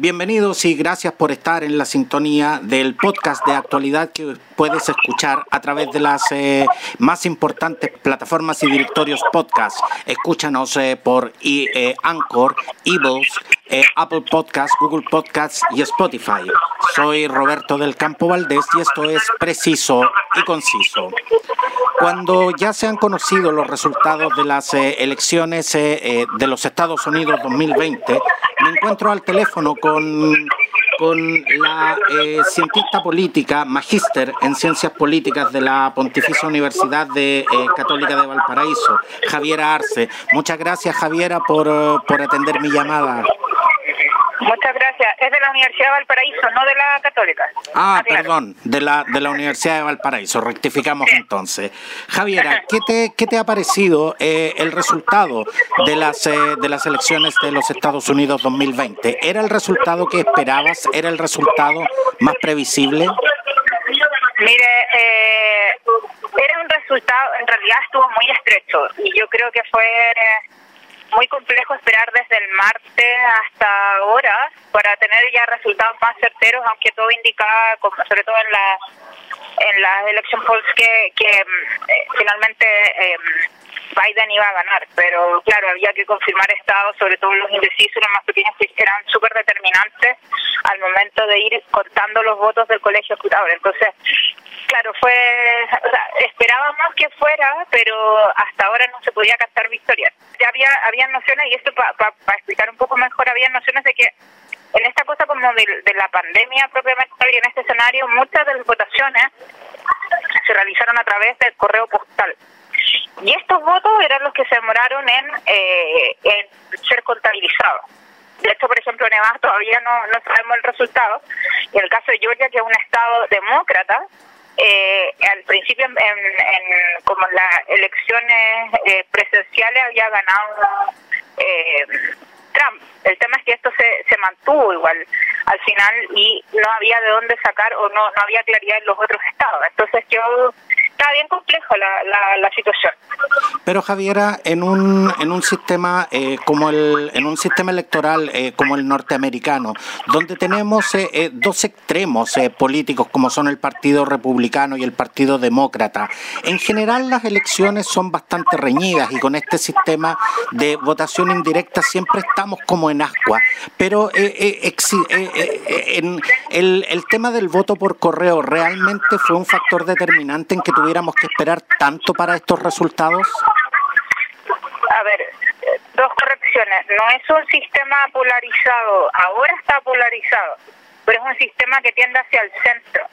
bienvenidos y gracias por estar en la sintonía del podcast de actualidad que puedes escuchar a través de las eh, más importantes plataformas y directorios podcast. Escúchanos eh, por eh, Anchor, Evox, Apple Podcasts, Google Podcasts y Spotify. Soy Roberto del Campo Valdés y esto es preciso y conciso. Cuando ya se han conocido los resultados de las elecciones de los Estados Unidos 2020, me encuentro al teléfono con, con la eh, cientista política, magíster en ciencias políticas de la Pontificia Universidad de, eh, Católica de Valparaíso, Javiera Arce. Muchas gracias, Javiera, por, por atender mi llamada. Muchas gracias. Es de la Universidad de Valparaíso, no de la Católica. Ah, perdón, de la, de la Universidad de Valparaíso. Rectificamos entonces. Javiera, ¿qué te, qué te ha parecido eh, el resultado de las, eh, de las elecciones de los Estados Unidos 2020? ¿Era el resultado que esperabas? ¿Era el resultado más previsible? Mire, eh, era un resultado, en realidad estuvo muy estrecho y yo creo que fue muy complejo esperar desde el martes hasta ahora para tener ya resultados más certeros, aunque todo indicaba, sobre todo en la en las election polls que, que eh, finalmente eh, Biden iba a ganar, pero claro, había que confirmar estados, sobre todo los indecisos, los más pequeños, que eran súper determinantes al momento de ir contando los votos del colegio escrutador. Entonces, claro, fue, o sea, esperábamos que fuera, pero hasta ahora no se podía cantar victoria. Ya había, había nociones, y esto para explicar un poco mejor, había nociones de que en esta cosa como de, de la pandemia propiamente y en este escenario, muchas de las votaciones se realizaron a través del correo postal. Y estos votos eran los que se demoraron en, eh, en ser contabilizados. De hecho, por ejemplo, en Nevada todavía no, no sabemos el resultado. Y en el caso de Georgia, que es un estado demócrata, eh, al principio, en, en, como las elecciones eh, presenciales, había ganado eh, Trump. El tema es que esto se, se mantuvo igual al final y no había de dónde sacar o no, no había claridad en los otros estados. Entonces yo está bien complejo la, la, situación. Pero Javiera, en un, en un sistema eh, como el en un sistema electoral eh, como el norteamericano, donde tenemos eh, eh dos extremos eh, políticos como son el Partido Republicano y el Partido Demócrata, en general las elecciones son bastante reñidas y con este sistema de votación indirecta siempre estamos como en ascua. Pero en el, el tema del voto por correo realmente fue un factor determinante en que tuviera tuviéramos que esperar tanto para estos resultados? A ver, dos correcciones. No es un sistema polarizado, ahora está polarizado, pero es un sistema que tiende hacia el centro.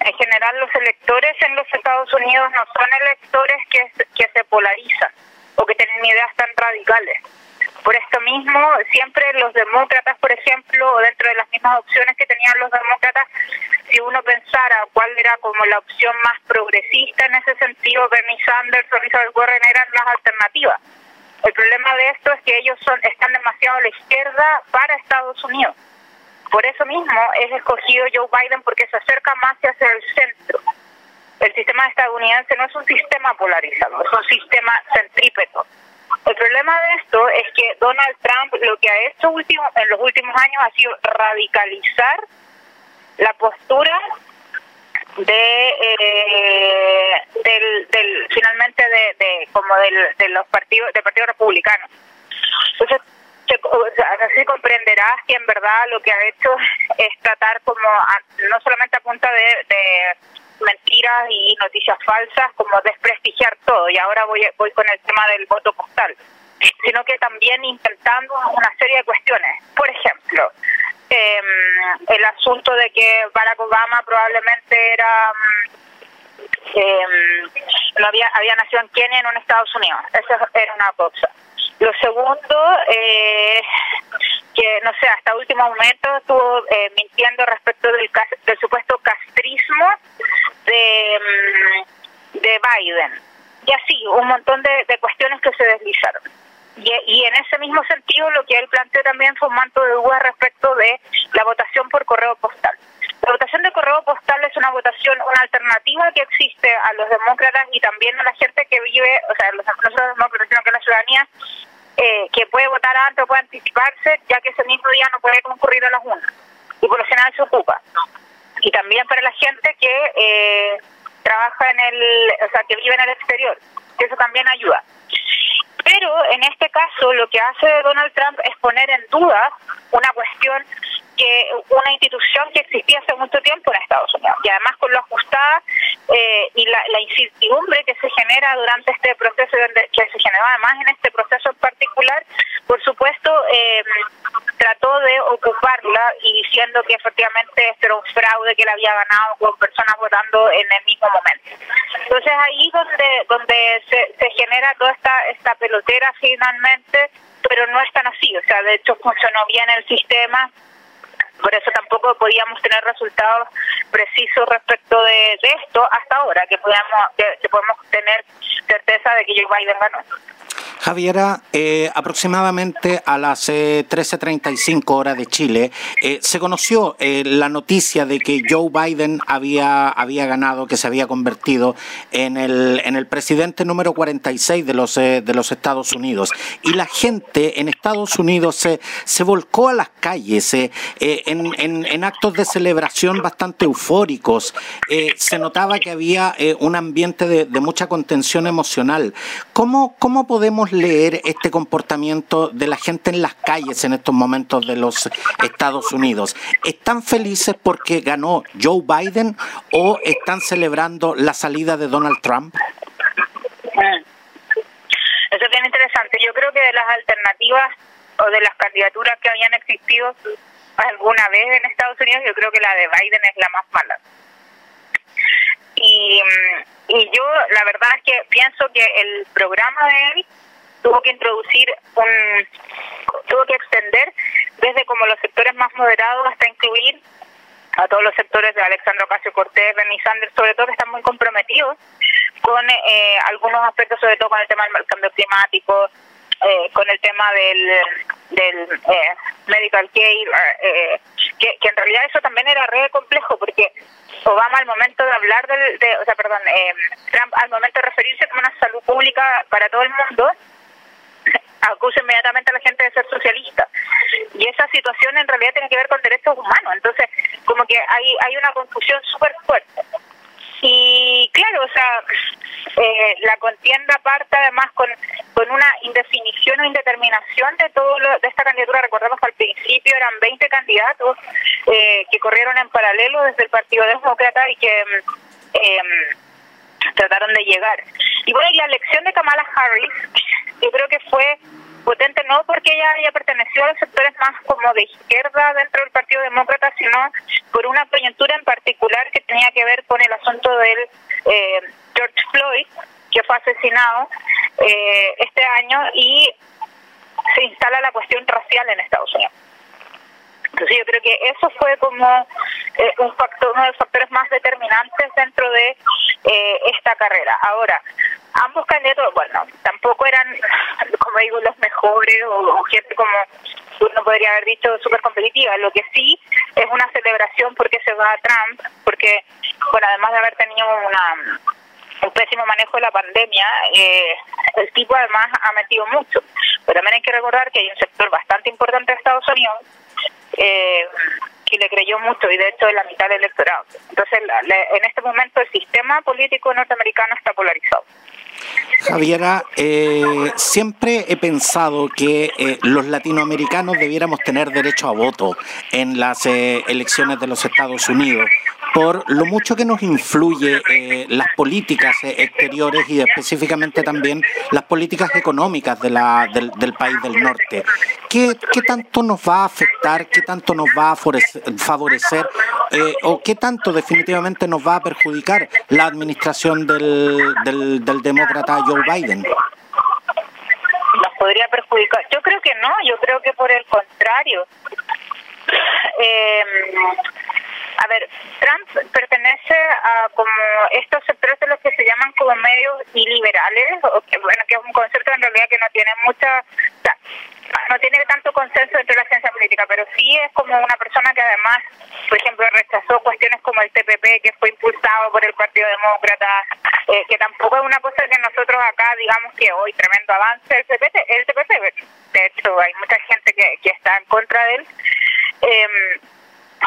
En general, los electores en los Estados Unidos no son electores que, que se polarizan o que tienen ideas tan radicales por esto mismo, siempre los demócratas, por ejemplo, dentro de las mismas opciones que tenían los demócratas, si uno pensara cuál era como la opción más progresista en ese sentido, Bernie Sanders o Elizabeth Warren eran las alternativas. El problema de esto es que ellos son están demasiado a la izquierda para Estados Unidos. Por eso mismo es escogido Joe Biden porque se acerca más hacia el centro. El sistema estadounidense no es un sistema polarizado, es un sistema centrípeto. El problema de esto es que Donald Trump lo que ha hecho último, en los últimos años ha sido radicalizar la postura de eh, del, del finalmente de, como del, de los partidos del partido republicano. Entonces así comprenderás que en verdad lo que ha hecho es tratar como no solamente a punta de, de mentiras y noticias falsas, como desprestigiar todo. Y ahora voy, voy con el tema del voto postal, sino que también intentando una serie de cuestiones. Por ejemplo, eh, el asunto de que Barack Obama probablemente era eh, no había había nacido en Kenia en un Estados Unidos. Esa era una cosa. Lo segundo, eh, que no sé, hasta último momento estuvo eh, mintiendo respecto del, del supuesto castrismo de, mm, de Biden. Y así, un montón de, de cuestiones que se deslizaron. Y, y, en ese mismo sentido, lo que él planteó también fue un manto de duda respecto de la votación por correo postal. La votación de correo postal es una votación, una alternativa que existe a los demócratas y también a la gente que vive, o sea, los, no demócratas, sino que la ciudadanía eh, que puede votar antes o puede anticiparse, ya que ese mismo día no puede concurrir a las urnas. se ocupa. Y también para la gente que eh, trabaja en el, o sea, que vive en el exterior, que eso también ayuda. Pero en este caso lo que hace Donald Trump es poner en duda una cuestión que una institución que existía hace mucho tiempo en Estados Unidos y además con lo ajustada eh, y la, incertidumbre que se genera durante este proceso que se generó además en este proceso en particular por supuesto eh, trató de ocuparla y diciendo que efectivamente este era un fraude que él había ganado con personas votando en el mismo momento. Entonces ahí donde donde se, se genera toda esta esta pelotera finalmente pero no es tan así. O sea de hecho funcionó bien el sistema. Por eso tampoco podíamos tener resultados precisos respecto de, esto hasta ahora, que, podamos, que podemos tener certeza de que Joe Biden ganó. Javiera, eh, aproximadamente a las 13.35 eh, horas de Chile, eh, se conoció la noticia de que Joe Biden había, había ganado, que se había convertido en el, en el presidente número 46 de los, de los Estados Unidos. Y la gente en Estados Unidos se, volcó a las calles en, en, en, actos de celebración bastante eufóricos. se notaba que había un ambiente de, de mucha contención emocional. ¿Cómo, cómo podemos leer este comportamiento de la gente en las calles en estos momentos de los Estados Unidos? ¿Están felices porque ganó Joe Biden o están celebrando la salida de Donald Trump? Mm. Eso es bien interesante. Yo creo que de las alternativas o de las candidaturas que habían existido alguna vez en Estados Unidos, yo creo que la de Biden es la más mala. Y, mm, y yo la verdad es que pienso que el programa de él tuvo que introducir un, tuvo que extender desde como los sectores más moderados hasta incluir a todos los sectores de Alexandro Ocasio Cortés, Bernie Sanders, sobre todo que están muy comprometidos con eh, algunos aspectos, sobre todo con el tema del cambio climático, eh, con el tema del, del eh, medical care, que, que en realidad eso también era re complejo porque Obama al momento de hablar del, de, o sea, perdón, Trump al momento de referirse como una salud pública para todo el mundo, acusa inmediatamente a la gente de ser socialista. Y esa situación en realidad tiene que ver con derechos humanos. Entonces, como que hay, hay una confusión súper fuerte. Y claro, o sea, eh, la contienda parte además con, con una indefinición o indeterminación de todo lo, de esta candidatura. Recordemos que al principio eran 20 candidatos eh, que corrieron en paralelo desde el Partido Demócrata y que eh, trataron de llegar. Y bueno, y la elección de Kamala Harris, yo creo que fue potente no porque ella haya pertenecido a los sectores más como de izquierda dentro del Partido Demócrata, sino por una coyuntura en particular que tenía que ver con el asunto del eh, George Floyd, que fue asesinado eh, este año y se instala la cuestión racial en Estados Unidos. Entonces yo creo que eso fue como eh, un factor, uno de los factores más determinantes dentro de eh, esta carrera. Ahora, ambos candidatos, bueno, tampoco eran, como digo, los mejores o, gente como uno podría haber dicho súper competitiva. Lo que sí es una celebración porque se va a Trump, porque, bueno, además de haber tenido una un pésimo manejo de la pandemia, eh, el tipo además ha metido mucho. Pero también hay que recordar que hay un sector bastante importante de Estados Unidos eh, que le creyó mucho y de hecho es la mitad del electorado. Entonces, en este momento el sistema político norteamericano está polarizado. Javiera, eh, siempre he pensado que eh, los latinoamericanos debiéramos tener derecho a voto en las eh, elecciones de los Estados Unidos por lo mucho que nos influye las políticas exteriores y específicamente también las políticas económicas de la, del, país del norte. ¿Qué, ¿Qué tanto nos va a afectar, qué tanto nos va a favorecer o qué tanto definitivamente nos va a perjudicar la administración del, del, del demócrata Joe Biden? Nos podría perjudicar. Yo creo que no, yo creo que por el contrario. Eh, a ver, Trump pertenece a como estos sectores de los que se llaman como medios iliberales, o que, bueno, que es un concepto en realidad que no tiene mucha, no tiene tanto consenso entre la ciencia política, pero sí es como una persona que además, por ejemplo, rechazó cuestiones como el TPP, que fue impulsado por el Partido Demócrata, eh, que tampoco es una cosa que nosotros acá digamos que hoy tremendo avance el TPP, el TPP, de hecho hay mucha gente que, que está en contra de él. Eh,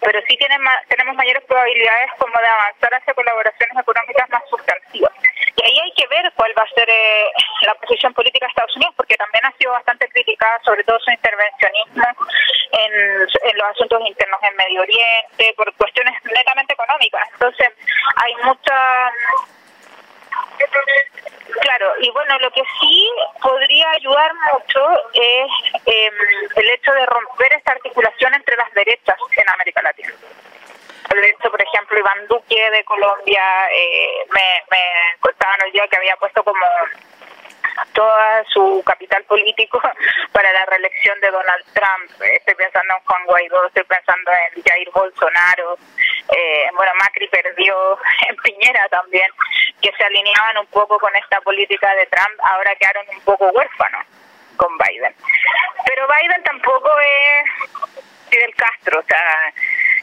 pero sí tienen tenemos mayores probabilidades como de avanzar hacia colaboraciones económicas más sustantivas. Y ahí hay que ver cuál va a ser eh, la posición política de Estados Unidos, porque también ha sido bastante criticada, sobre todo su intervencionismo en, en los asuntos internos en Medio Oriente, por cuestiones netamente económicas. Entonces, hay mucha Claro, y bueno, lo que sí podría ayudar mucho es em, el hecho de romper esta articulación entre las derechas en América Latina. Por ejemplo, Iván Duque de Colombia eh, me, me contaban hoy día que había puesto como toda su capital político para la reelección de Donald Trump. Estoy pensando en Juan Guaidó, estoy pensando en Jair Bolsonaro. Eh, bueno, Macri perdió en Piñera también, que se alineaban un poco con esta política de Trump, ahora quedaron un poco huérfanos con Biden. Pero Biden tampoco es Fidel Castro, o sea,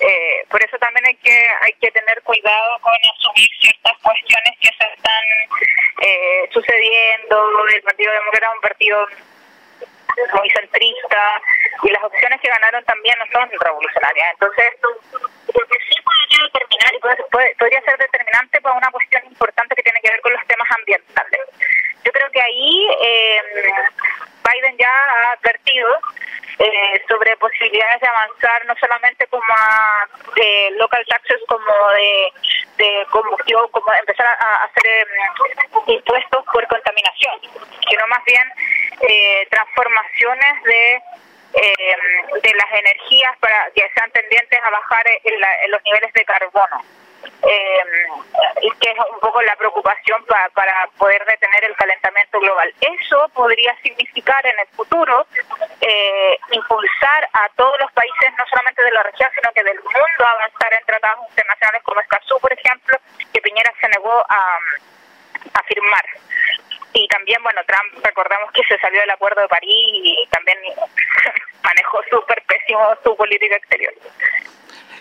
eh, por eso también hay que hay que tener cuidado con asumir ciertas cuestiones que se están eh, sucediendo. El Partido Demócrata es un partido muy centrista y las opciones que ganaron también no son revolucionarias. Entonces, esto que sí podría determinar podría ser determinante para una cuestión importante que tiene que ver con los temas ambientales. Yo creo que ahí eh, Biden ya ha advertido eh, sobre posibilidades de avanzar no solamente como a de local taxes como de, de combustión, como empezar a, hacer em, impuestos por contaminación, sino más bien eh, transformaciones de em, de las energías para que sean tendientes a bajar en los niveles de carbono eh, que es un poco la preocupación para poder detener el calentamiento global. Eso podría significar en el futuro eh, impulsar a todos los países, no solamente de la región, sino que del mundo, a avanzar en tratados internacionales como Escazú, por ejemplo, que Piñera se negó a, a firmar. Y también, bueno, Trump, recordamos que se salió del Acuerdo de París y también manejó súper pésimo su política exterior.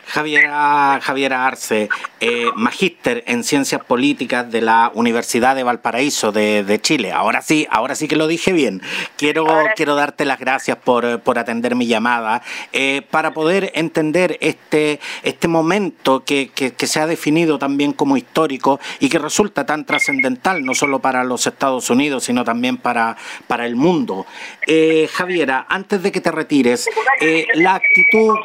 Javiera, Javiera Arce, eh, magíster en Ciencias Políticas de la Universidad de Valparaíso de, Chile. Ahora sí, ahora sí que lo dije bien. Quiero, quiero darte las gracias por, por atender mi llamada eh, para poder entender este, este momento que, que, se ha definido también como histórico y que resulta tan trascendental, no solo para los Estados Unidos, sino también para, para el mundo. Eh, Javiera, antes de que te retires, eh, la actitud,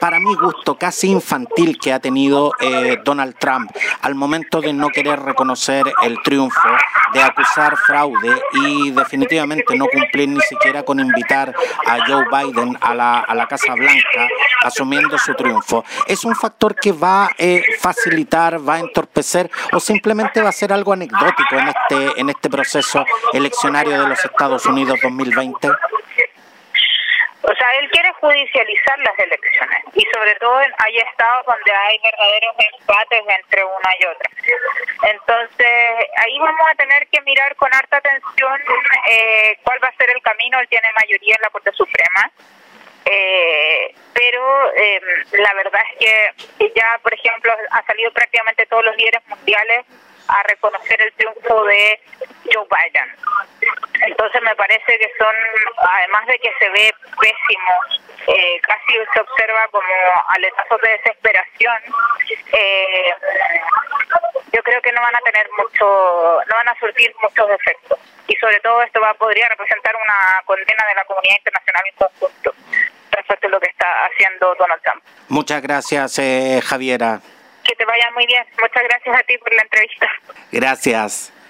para mi gusto, infantil que ha tenido eh, Donald Trump al momento de no querer reconocer el triunfo, de acusar fraude y definitivamente no cumplir ni siquiera con invitar a Joe Biden a la, a la Casa Blanca asumiendo su triunfo. ¿Es un factor que va a eh, facilitar, va a entorpecer o simplemente va a ser algo anecdótico en este, en este proceso eleccionario de los Estados Unidos 2020? O sea, él quiere judicializar las elecciones y sobre todo hay estados donde hay verdaderos empates entre una y otra. Entonces, ahí vamos a tener que mirar con harta atención eh, cuál va a ser el camino. Él tiene mayoría en la Corte Suprema. Eh, pero eh, la verdad es que ya, por ejemplo, ha salido prácticamente todos los líderes mundiales a reconocer el triunfo de Joe Biden. Entonces me parece que son, además de que se ve pésimo, eh, casi se observa como aletazos de desesperación, eh, yo creo que no van a tener mucho, no van a surtir muchos efectos. Y sobre todo esto va podría representar una condena de la comunidad internacional en conjunto respecto a lo que está haciendo Donald Trump. Muchas gracias, eh, Javiera. Que te vaya muy bien. Muchas gracias a ti por la entrevista. Gracias.